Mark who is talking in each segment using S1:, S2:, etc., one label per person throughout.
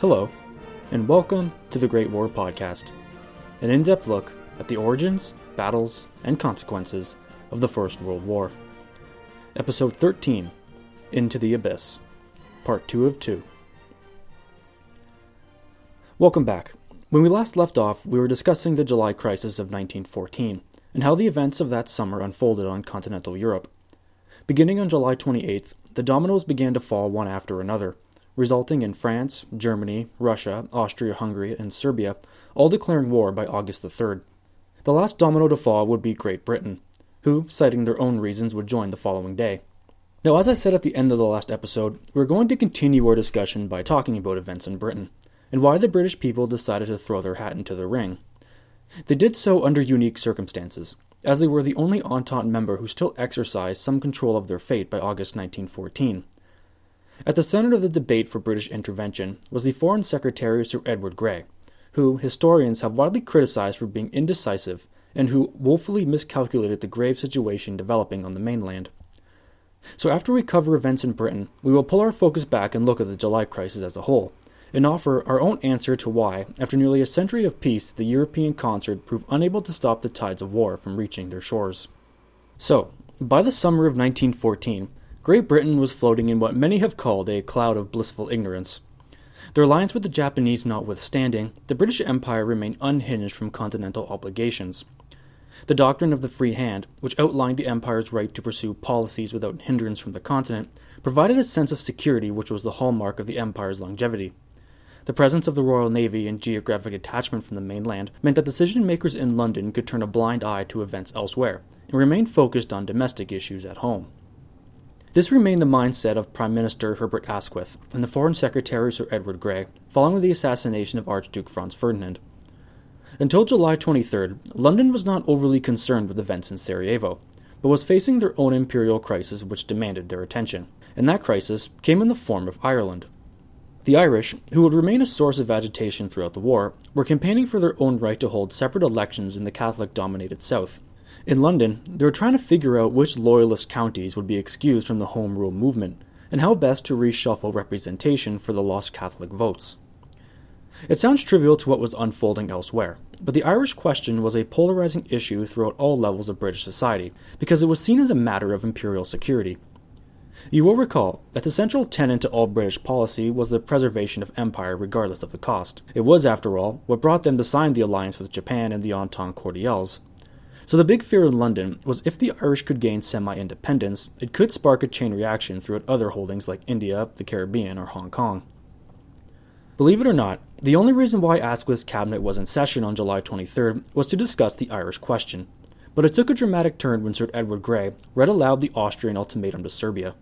S1: Hello, and welcome to the Great War Podcast, an in depth look at the origins, battles, and consequences of the First World War. Episode 13 Into the Abyss, Part 2 of 2. Welcome back. When we last left off, we were discussing the July crisis of 1914 and how the events of that summer unfolded on continental Europe. Beginning on July 28th, the dominoes began to fall one after another resulting in France, Germany, Russia, Austria Hungary, and Serbia all declaring war by August the 3rd. The last domino to fall would be Great Britain, who, citing their own reasons, would join the following day. Now, as I said at the end of the last episode, we're going to continue our discussion by talking about events in Britain, and why the British people decided to throw their hat into the ring. They did so under unique circumstances, as they were the only Entente member who still exercised some control of their fate by August 1914 at the center of the debate for British intervention was the Foreign Secretary Sir Edward Grey, who historians have widely criticized for being indecisive and who woefully miscalculated the grave situation developing on the mainland. So, after we cover events in Britain, we will pull our focus back and look at the July crisis as a whole, and offer our own answer to why, after nearly a century of peace, the European concert proved unable to stop the tides of war from reaching their shores. So, by the summer of 1914, Great Britain was floating in what many have called a cloud of blissful ignorance. Their alliance with the Japanese notwithstanding, the British Empire remained unhinged from continental obligations. The doctrine of the free hand, which outlined the empire's right to pursue policies without hindrance from the continent, provided a sense of security which was the hallmark of the empire's longevity. The presence of the Royal Navy and geographic attachment from the mainland meant that decision makers in London could turn a blind eye to events elsewhere and remain focused on domestic issues at home. This remained the mindset of Prime Minister Herbert Asquith and the Foreign Secretary Sir Edward Grey following the assassination of Archduke Franz Ferdinand. Until July 23rd, London was not overly concerned with events in Sarajevo, but was facing their own imperial crisis which demanded their attention. And that crisis came in the form of Ireland. The Irish, who would remain a source of agitation throughout the war, were campaigning for their own right to hold separate elections in the Catholic dominated South, in London, they were trying to figure out which Loyalist counties would be excused from the Home Rule movement and how best to reshuffle representation for the lost Catholic votes. It sounds trivial to what was unfolding elsewhere, but the Irish question was a polarizing issue throughout all levels of British society because it was seen as a matter of imperial security. You will recall that the central tenet to all British policy was the preservation of empire regardless of the cost. It was, after all, what brought them to sign the alliance with Japan and the Entente Cordiales, so the big fear in London was if the Irish could gain semi independence, it could spark a chain reaction throughout other holdings like India, the Caribbean, or Hong Kong. Believe it or not, the only reason why Asquith's cabinet was in session on July 23rd was to discuss the Irish question. But it took a dramatic turn when Sir Edward Grey read aloud the Austrian ultimatum to Serbia.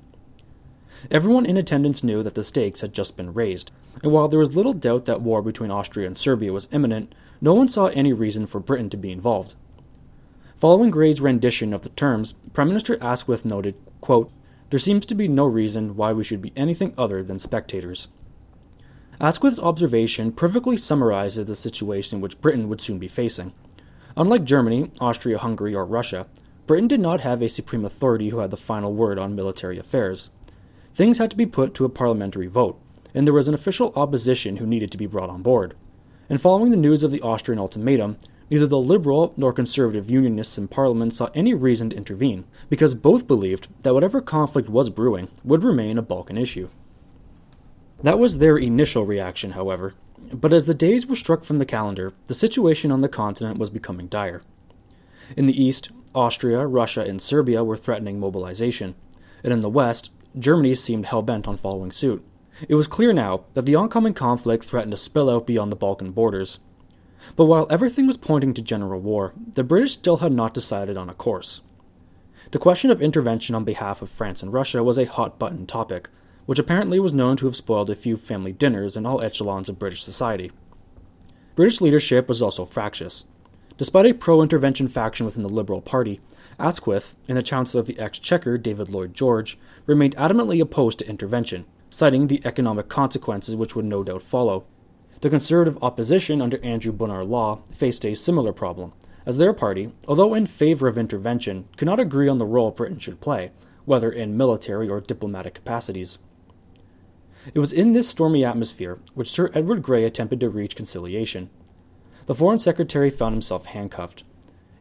S1: Everyone in attendance knew that the stakes had just been raised, and while there was little doubt that war between Austria and Serbia was imminent, no one saw any reason for Britain to be involved. Following Grey's rendition of the terms, Prime Minister Asquith noted, quote, There seems to be no reason why we should be anything other than spectators. Asquith's observation perfectly summarizes the situation which Britain would soon be facing. Unlike Germany, Austria Hungary, or Russia, Britain did not have a supreme authority who had the final word on military affairs. Things had to be put to a parliamentary vote, and there was an official opposition who needed to be brought on board. And following the news of the Austrian ultimatum, Neither the Liberal nor Conservative Unionists in Parliament saw any reason to intervene, because both believed that whatever conflict was brewing would remain a Balkan issue. That was their initial reaction, however, but as the days were struck from the calendar, the situation on the continent was becoming dire. In the east, Austria, Russia, and Serbia were threatening mobilization, and in the west, Germany seemed hell bent on following suit. It was clear now that the oncoming conflict threatened to spill out beyond the Balkan borders, but while everything was pointing to general war, the British still had not decided on a course. The question of intervention on behalf of France and Russia was a hot button topic, which apparently was known to have spoiled a few family dinners in all echelons of British society. British leadership was also fractious. Despite a pro intervention faction within the Liberal Party, Asquith and the Chancellor of the Exchequer, David Lloyd George, remained adamantly opposed to intervention, citing the economic consequences which would no doubt follow. The Conservative opposition under Andrew Bonar Law faced a similar problem, as their party, although in favor of intervention, could not agree on the role Britain should play, whether in military or diplomatic capacities. It was in this stormy atmosphere which Sir Edward Grey attempted to reach conciliation. The Foreign Secretary found himself handcuffed.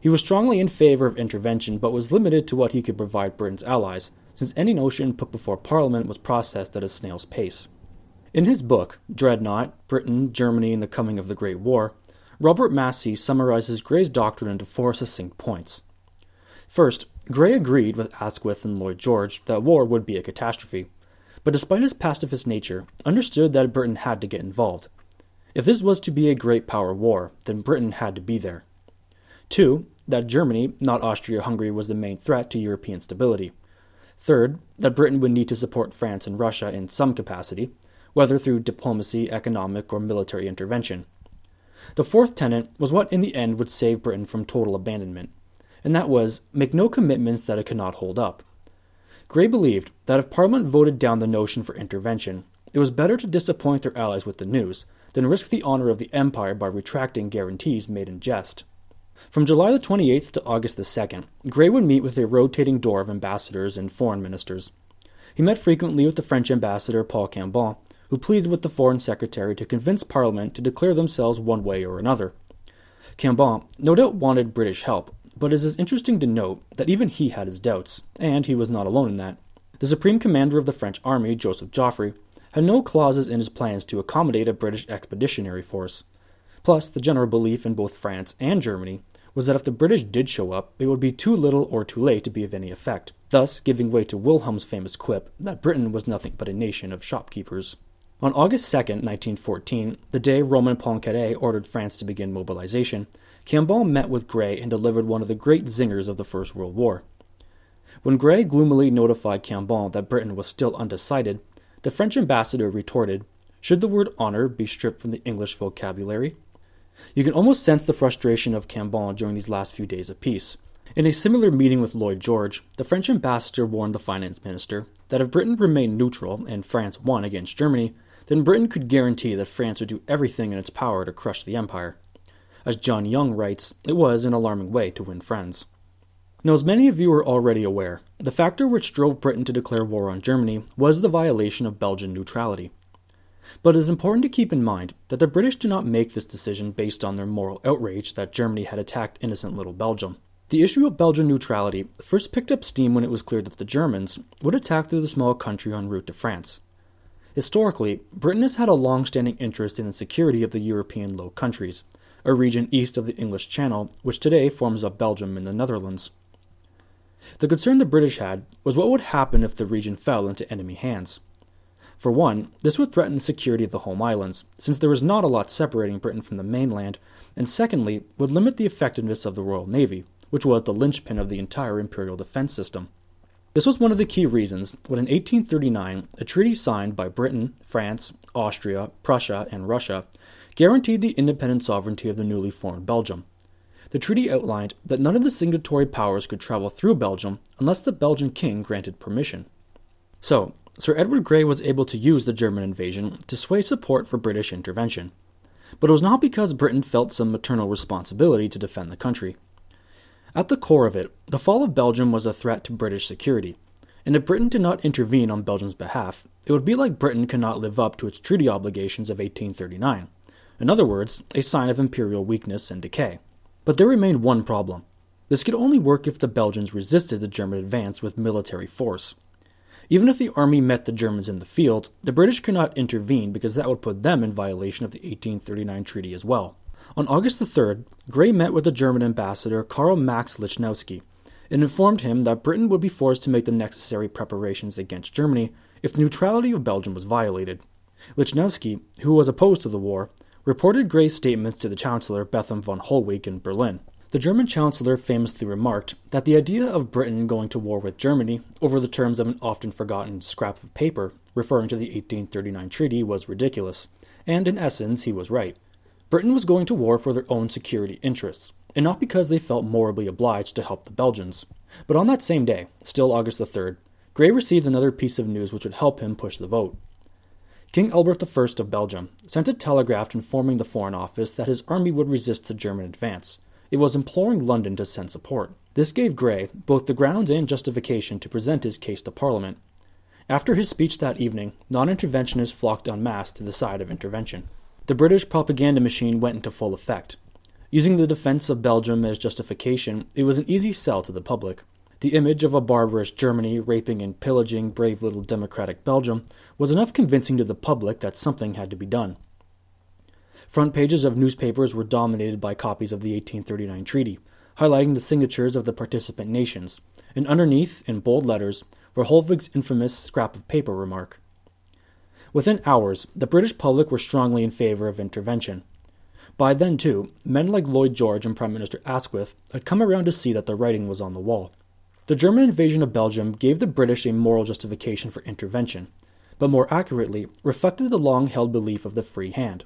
S1: He was strongly in favor of intervention, but was limited to what he could provide Britain's allies, since any notion put before Parliament was processed at a snail's pace. In his book, Dreadnought Britain, Germany, and the Coming of the Great War, Robert Massie summarizes Grey's doctrine into four succinct points. First, Grey agreed with Asquith and Lloyd George that war would be a catastrophe, but despite his pacifist nature, understood that Britain had to get involved. If this was to be a great power war, then Britain had to be there. Two, that Germany, not Austria Hungary, was the main threat to European stability. Third, that Britain would need to support France and Russia in some capacity, whether through diplomacy, economic, or military intervention. The fourth tenet was what in the end would save Britain from total abandonment, and that was make no commitments that it could not hold up. Grey believed that if Parliament voted down the notion for intervention, it was better to disappoint their allies with the news than risk the honor of the Empire by retracting guarantees made in jest. From July the 28th to August the 2nd, Grey would meet with a rotating door of ambassadors and foreign ministers. He met frequently with the French ambassador Paul Cambon, who pleaded with the Foreign Secretary to convince Parliament to declare themselves one way or another. Cambon no doubt wanted British help, but it is interesting to note that even he had his doubts, and he was not alone in that. The Supreme Commander of the French Army, Joseph Joffre, had no clauses in his plans to accommodate a British expeditionary force. Plus, the general belief in both France and Germany was that if the British did show up, it would be too little or too late to be of any effect, thus giving way to Wilhelm's famous quip that Britain was nothing but a nation of shopkeepers. On August 2, 1914, the day Raymond Poincaré ordered France to begin mobilization, Cambon met with Grey and delivered one of the great zingers of the First World War. When Grey gloomily notified Cambon that Britain was still undecided, the French ambassador retorted, Should the word honor be stripped from the English vocabulary? You can almost sense the frustration of Cambon during these last few days of peace. In a similar meeting with Lloyd George, the French ambassador warned the finance minister that if Britain remained neutral and France won against Germany, then Britain could guarantee that France would do everything in its power to crush the empire. As John Young writes, it was an alarming way to win friends. Now, as many of you are already aware, the factor which drove Britain to declare war on Germany was the violation of Belgian neutrality. But it is important to keep in mind that the British did not make this decision based on their moral outrage that Germany had attacked innocent little Belgium. The issue of Belgian neutrality first picked up steam when it was clear that the Germans would attack through the small country en route to France. Historically, Britain has had a long standing interest in the security of the European Low Countries, a region east of the English Channel, which today forms up Belgium and the Netherlands. The concern the British had was what would happen if the region fell into enemy hands. For one, this would threaten the security of the home islands, since there was not a lot separating Britain from the mainland, and secondly, would limit the effectiveness of the Royal Navy, which was the linchpin of the entire imperial defense system. This was one of the key reasons when in 1839 a treaty signed by Britain, France, Austria, Prussia, and Russia guaranteed the independent sovereignty of the newly formed Belgium. The treaty outlined that none of the signatory powers could travel through Belgium unless the Belgian king granted permission. So, Sir Edward Grey was able to use the German invasion to sway support for British intervention. But it was not because Britain felt some maternal responsibility to defend the country. At the core of it, the fall of Belgium was a threat to British security, and if Britain did not intervene on Belgium's behalf, it would be like Britain could not live up to its treaty obligations of 1839. In other words, a sign of imperial weakness and decay. But there remained one problem. This could only work if the Belgians resisted the German advance with military force. Even if the army met the Germans in the field, the British could not intervene because that would put them in violation of the 1839 treaty as well. On August the 3rd, Grey met with the German ambassador Karl Max Lichnowsky and informed him that Britain would be forced to make the necessary preparations against Germany if the neutrality of Belgium was violated. Lichnowsky, who was opposed to the war, reported Grey's statements to the Chancellor Bethmann von Hollweg in Berlin. The German Chancellor famously remarked that the idea of Britain going to war with Germany over the terms of an often forgotten scrap of paper referring to the 1839 treaty was ridiculous, and in essence he was right. Britain was going to war for their own security interests, and not because they felt morally obliged to help the Belgians. But on that same day, still August the 3rd, Grey received another piece of news which would help him push the vote. King Albert I of Belgium sent a telegraph informing the Foreign Office that his army would resist the German advance. It was imploring London to send support. This gave Grey both the grounds and justification to present his case to Parliament. After his speech that evening, non interventionists flocked en masse to the side of intervention. The British propaganda machine went into full effect. Using the defense of Belgium as justification, it was an easy sell to the public. The image of a barbarous Germany raping and pillaging brave little democratic Belgium was enough convincing to the public that something had to be done. Front pages of newspapers were dominated by copies of the 1839 treaty, highlighting the signatures of the participant nations, and underneath, in bold letters, were Hollweg's infamous scrap of paper remark. Within hours, the British public were strongly in favor of intervention. By then, too, men like Lloyd George and Prime Minister Asquith had come around to see that the writing was on the wall. The German invasion of Belgium gave the British a moral justification for intervention, but more accurately reflected the long held belief of the free hand.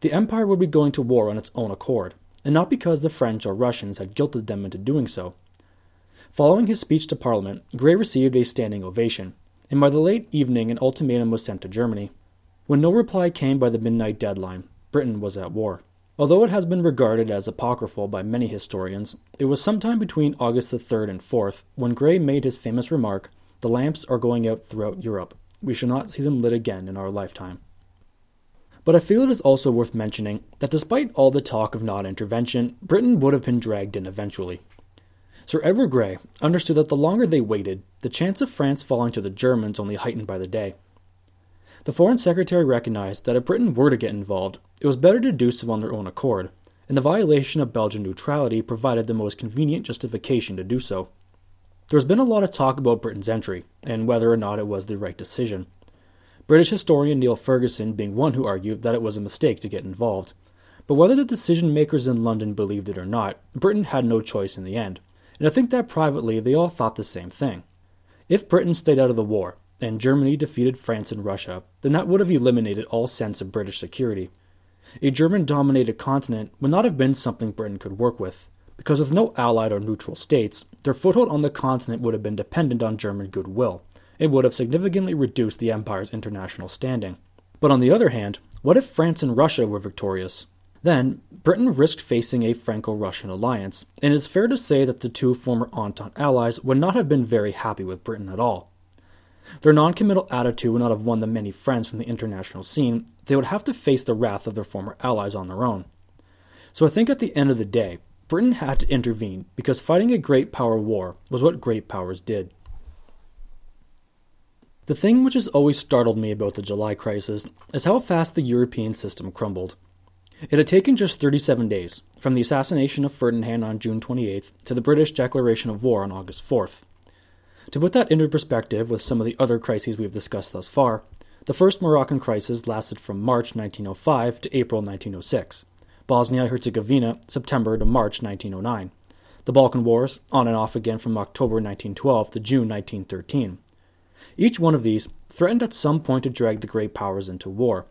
S1: The Empire would be going to war on its own accord, and not because the French or Russians had guilted them into doing so. Following his speech to Parliament, Grey received a standing ovation, and by the late evening an ultimatum was sent to Germany. When no reply came by the midnight deadline, Britain was at war. Although it has been regarded as apocryphal by many historians, it was sometime between August the 3rd and 4th when Grey made his famous remark, The lamps are going out throughout Europe. We shall not see them lit again in our lifetime. But I feel it is also worth mentioning that despite all the talk of non intervention, Britain would have been dragged in eventually. Sir Edward Grey understood that the longer they waited, the chance of France falling to the Germans only heightened by the day. The Foreign Secretary recognized that if Britain were to get involved, it was better to do so on their own accord, and the violation of Belgian neutrality provided the most convenient justification to do so. There has been a lot of talk about Britain's entry, and whether or not it was the right decision. British historian Niall Ferguson being one who argued that it was a mistake to get involved. But whether the decision makers in London believed it or not, Britain had no choice in the end, and I think that privately they all thought the same thing. If Britain stayed out of the war, and Germany defeated France and Russia, then that would have eliminated all sense of British security. A German dominated continent would not have been something Britain could work with, because with no allied or neutral states, their foothold on the continent would have been dependent on German goodwill. It would have significantly reduced the empire's international standing. But on the other hand, what if France and Russia were victorious? Then, Britain risked facing a Franco Russian alliance, and it is fair to say that the two former Entente allies would not have been very happy with Britain at all. Their non-committal attitude would not have won them many friends from the international scene. They would have to face the wrath of their former allies on their own. So I think at the end of the day, Britain had to intervene because fighting a great power war was what great powers did. The thing which has always startled me about the July crisis is how fast the European system crumbled. It had taken just 37 days, from the assassination of Ferdinand on June 28th to the British declaration of war on August 4th. To put that into perspective with some of the other crises we've discussed thus far, the first Moroccan crisis lasted from March 1905 to April 1906, Bosnia Herzegovina, September to March 1909, the Balkan Wars, on and off again from October 1912 to June 1913. Each one of these threatened at some point to drag the great powers into war,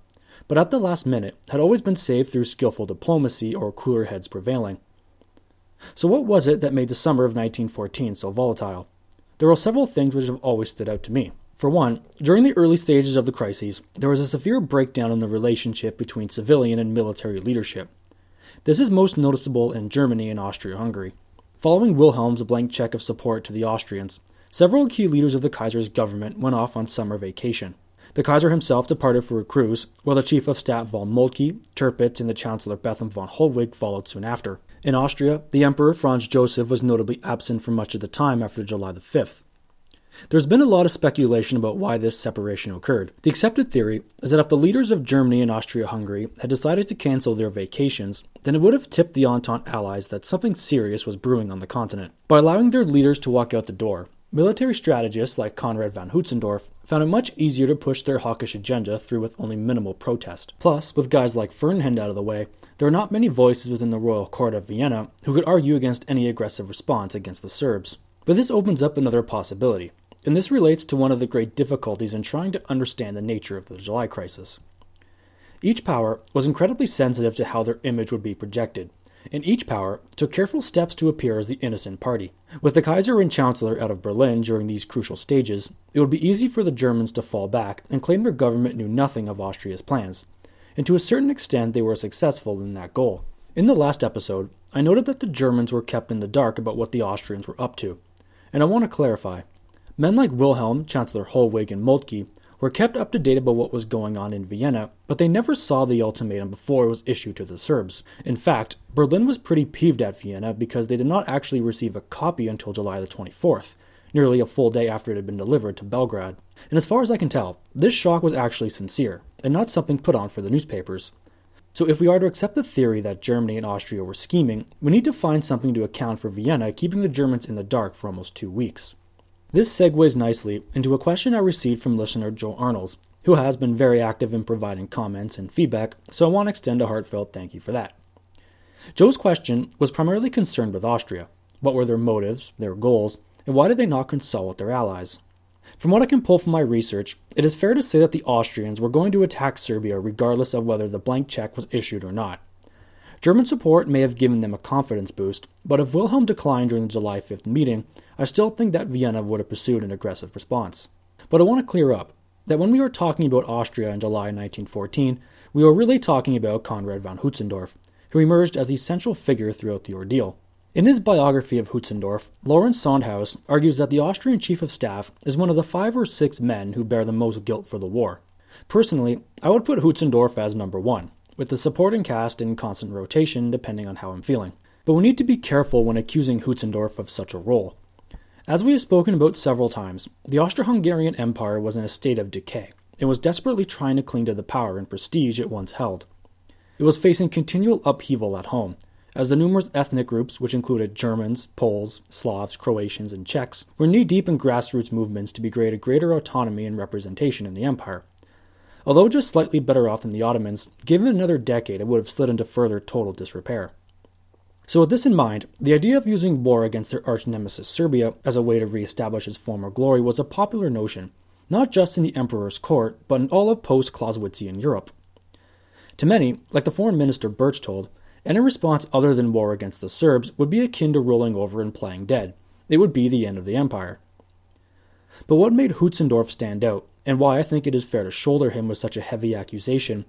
S1: but at the last minute had always been saved through skillful diplomacy or cooler heads prevailing. So, what was it that made the summer of 1914 so volatile? There are several things which have always stood out to me. For one, during the early stages of the crises, there was a severe breakdown in the relationship between civilian and military leadership. This is most noticeable in Germany and Austria Hungary. Following Wilhelm's blank check of support to the Austrians, several key leaders of the Kaiser's government went off on summer vacation. The Kaiser himself departed for a cruise, while the Chief of Staff von Moltke, Tirpitz, and the Chancellor Bethmann von Hollweg followed soon after. In Austria, the Emperor Franz Joseph was notably absent for much of the time after July the 5th. There's been a lot of speculation about why this separation occurred. The accepted theory is that if the leaders of Germany and Austria Hungary had decided to cancel their vacations, then it would have tipped the Entente allies that something serious was brewing on the continent. By allowing their leaders to walk out the door, military strategists like Konrad von Hötzendorf found it much easier to push their hawkish agenda through with only minimal protest. Plus, with guys like Ferdinand out of the way, there are not many voices within the royal court of Vienna who could argue against any aggressive response against the Serbs. But this opens up another possibility, and this relates to one of the great difficulties in trying to understand the nature of the July crisis. Each power was incredibly sensitive to how their image would be projected, and each power took careful steps to appear as the innocent party. With the Kaiser and Chancellor out of Berlin during these crucial stages, it would be easy for the Germans to fall back and claim their government knew nothing of Austria's plans, and to a certain extent they were successful in that goal. In the last episode, I noted that the Germans were kept in the dark about what the Austrians were up to, and I want to clarify. Men like Wilhelm, Chancellor Hollweg, and Moltke were kept up to date about what was going on in Vienna, but they never saw the ultimatum before it was issued to the Serbs. In fact, Berlin was pretty peeved at Vienna because they did not actually receive a copy until July the 24th, nearly a full day after it had been delivered to Belgrade. And as far as I can tell, this shock was actually sincere, and not something put on for the newspapers. So, if we are to accept the theory that Germany and Austria were scheming, we need to find something to account for Vienna keeping the Germans in the dark for almost two weeks. This segues nicely into a question I received from listener Joe Arnold, who has been very active in providing comments and feedback, so I want to extend a heartfelt thank you for that. Joe's question was primarily concerned with Austria. What were their motives, their goals, and why did they not consult with their allies? From what I can pull from my research, it is fair to say that the Austrians were going to attack Serbia regardless of whether the blank check was issued or not. German support may have given them a confidence boost, but if Wilhelm declined during the July 5th meeting, I still think that Vienna would have pursued an aggressive response. But I want to clear up that when we were talking about Austria in July 1914, we were really talking about Konrad von Hötzendorf, who emerged as the central figure throughout the ordeal. In his biography of Hötzendorf, Lawrence Sondhaus argues that the Austrian chief of staff is one of the five or six men who bear the most guilt for the war. Personally, I would put Hötzendorf as number one with the supporting cast in constant rotation depending on how I'm feeling. But we need to be careful when accusing Hötzendorf of such a role. As we have spoken about several times, the Austro Hungarian Empire was in a state of decay and was desperately trying to cling to the power and prestige it once held. It was facing continual upheaval at home, as the numerous ethnic groups, which included Germans, Poles, Slavs, Croatians, and Czechs, were knee deep in grassroots movements to be granted greater autonomy and representation in the empire. Although just slightly better off than the Ottomans, given another decade it would have slid into further total disrepair. So, with this in mind, the idea of using war against their arch nemesis Serbia as a way to re establish its former glory was a popular notion, not just in the emperor's court, but in all of post Clausewitzian Europe. To many, like the foreign minister Berchtold, any response other than war against the Serbs would be akin to rolling over and playing dead. It would be the end of the empire. But what made Hötzendorf stand out and why I think it is fair to shoulder him with such a heavy accusation,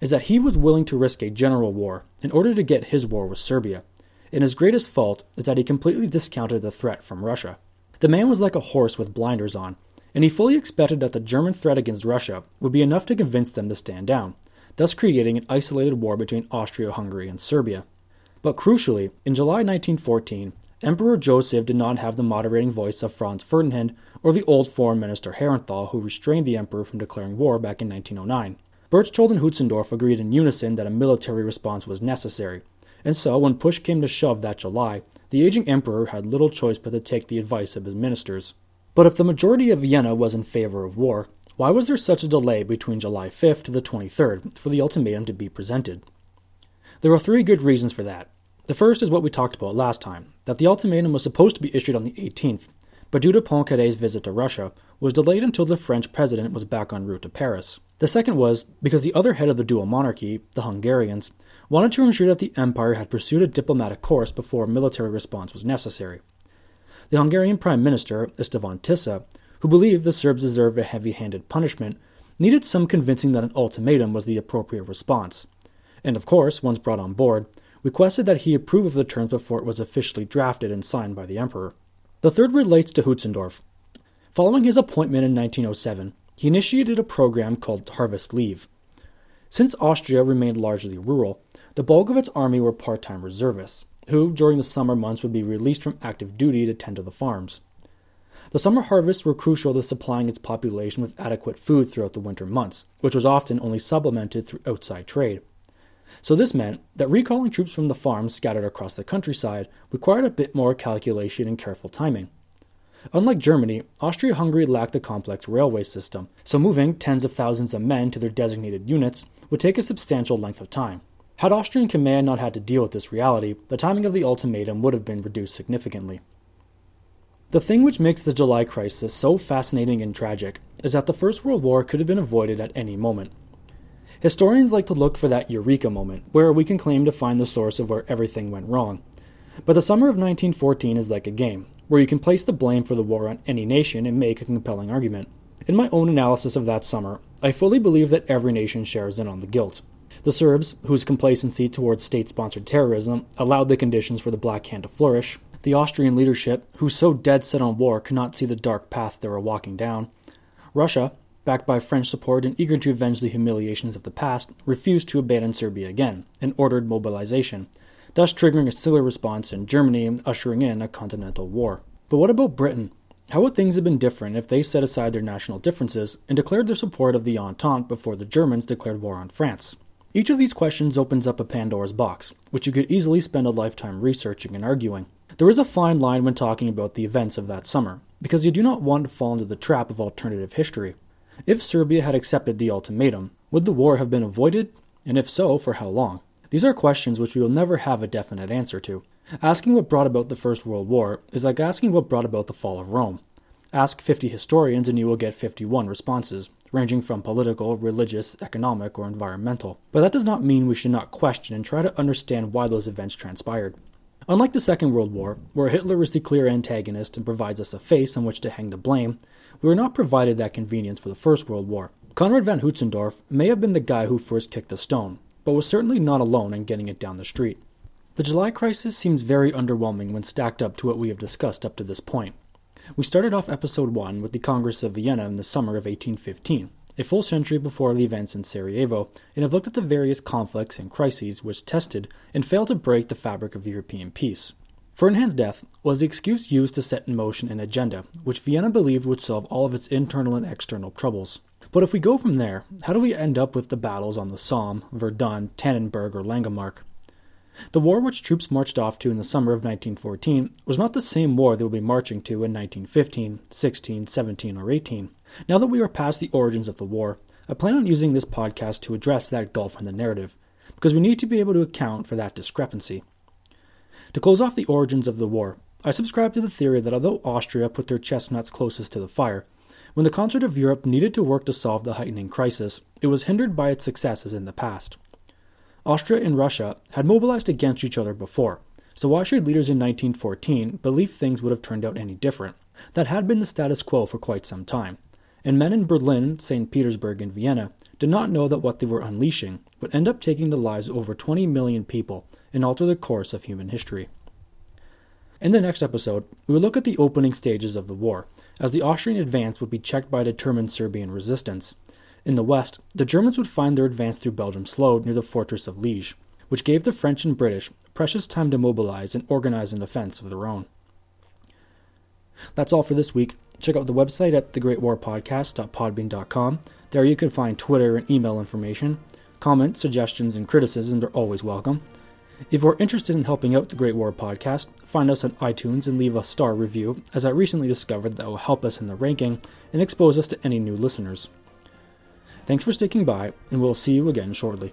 S1: is that he was willing to risk a general war in order to get his war with Serbia, and his greatest fault is that he completely discounted the threat from Russia. The man was like a horse with blinders on, and he fully expected that the German threat against Russia would be enough to convince them to stand down, thus creating an isolated war between Austria Hungary and Serbia. But crucially, in July 1914, Emperor Joseph did not have the moderating voice of Franz Ferdinand or the old foreign minister Aehrenthal who restrained the emperor from declaring war back in 1909. Berchtold and Hötzendorf agreed in unison that a military response was necessary, and so when push came to shove that July, the aging emperor had little choice but to take the advice of his ministers. But if the majority of Vienna was in favor of war, why was there such a delay between July 5th to the 23rd for the ultimatum to be presented? There are three good reasons for that. The first is what we talked about last time that the ultimatum was supposed to be issued on the 18th, but due to Poincaré's visit to Russia, was delayed until the French president was back en route to Paris. The second was because the other head of the dual monarchy, the Hungarians, wanted to ensure that the empire had pursued a diplomatic course before military response was necessary. The Hungarian prime minister, Istvan Tisza, who believed the Serbs deserved a heavy handed punishment, needed some convincing that an ultimatum was the appropriate response. And of course, once brought on board, requested that he approve of the terms before it was officially drafted and signed by the emperor. The third relates to Hötzendorf. Following his appointment in 1907, he initiated a program called Harvest Leave. Since Austria remained largely rural, the bulk of its army were part time reservists, who during the summer months would be released from active duty to tend to the farms. The summer harvests were crucial to supplying its population with adequate food throughout the winter months, which was often only supplemented through outside trade. So this meant that recalling troops from the farms scattered across the countryside required a bit more calculation and careful timing. Unlike Germany, Austria Hungary lacked a complex railway system, so moving tens of thousands of men to their designated units would take a substantial length of time. Had Austrian command not had to deal with this reality, the timing of the ultimatum would have been reduced significantly. The thing which makes the July crisis so fascinating and tragic is that the First World War could have been avoided at any moment. Historians like to look for that eureka moment, where we can claim to find the source of where everything went wrong. But the summer of 1914 is like a game, where you can place the blame for the war on any nation and make a compelling argument. In my own analysis of that summer, I fully believe that every nation shares in on the guilt. The Serbs, whose complacency towards state sponsored terrorism allowed the conditions for the Black Hand to flourish, the Austrian leadership, who so dead set on war could not see the dark path they were walking down, Russia, backed by French support and eager to avenge the humiliations of the past, refused to abandon Serbia again and ordered mobilization, thus triggering a similar response in Germany and ushering in a continental war. But what about Britain? How would things have been different if they set aside their national differences and declared their support of the Entente before the Germans declared war on France? Each of these questions opens up a Pandora's box, which you could easily spend a lifetime researching and arguing. There is a fine line when talking about the events of that summer, because you do not want to fall into the trap of alternative history. If Serbia had accepted the ultimatum, would the war have been avoided? And if so, for how long? These are questions which we will never have a definite answer to. Asking what brought about the First World War is like asking what brought about the fall of Rome. Ask 50 historians and you will get 51 responses, ranging from political, religious, economic, or environmental. But that does not mean we should not question and try to understand why those events transpired. Unlike the Second World War, where Hitler is the clear antagonist and provides us a face on which to hang the blame, we were not provided that convenience for the First World War. Konrad von Hötzendorf may have been the guy who first kicked the stone, but was certainly not alone in getting it down the street. The July crisis seems very underwhelming when stacked up to what we have discussed up to this point. We started off episode 1 with the Congress of Vienna in the summer of 1815, a full century before the events in Sarajevo, and have looked at the various conflicts and crises which tested and failed to break the fabric of European peace. Ferdinand's death was the excuse used to set in motion an agenda which Vienna believed would solve all of its internal and external troubles. But if we go from there, how do we end up with the battles on the Somme, Verdun, Tannenberg, or Langemarck? The war which troops marched off to in the summer of 1914 was not the same war they will be marching to in 1915, 16, 17, or 18. Now that we are past the origins of the war, I plan on using this podcast to address that gulf in the narrative, because we need to be able to account for that discrepancy. To close off the origins of the war, I subscribe to the theory that although Austria put their chestnuts closest to the fire, when the concert of Europe needed to work to solve the heightening crisis, it was hindered by its successes in the past. Austria and Russia had mobilized against each other before, so why should leaders in 1914 believe things would have turned out any different? That had been the status quo for quite some time, and men in Berlin, St. Petersburg, and Vienna did not know that what they were unleashing would end up taking the lives of over 20 million people and alter the course of human history. In the next episode, we will look at the opening stages of the war, as the Austrian advance would be checked by determined Serbian resistance, in the west, the Germans would find their advance through Belgium slowed near the fortress of Liege, which gave the French and British precious time to mobilize and organize an offense of their own. That's all for this week. Check out the website at thegreatwarpodcast.podbean.com. There you can find Twitter and email information. Comments, suggestions, and criticisms are always welcome. If you're interested in helping out the Great War Podcast, find us on iTunes and leave a star review, as I recently discovered that will help us in the ranking and expose us to any new listeners. Thanks for sticking by, and we'll see you again shortly.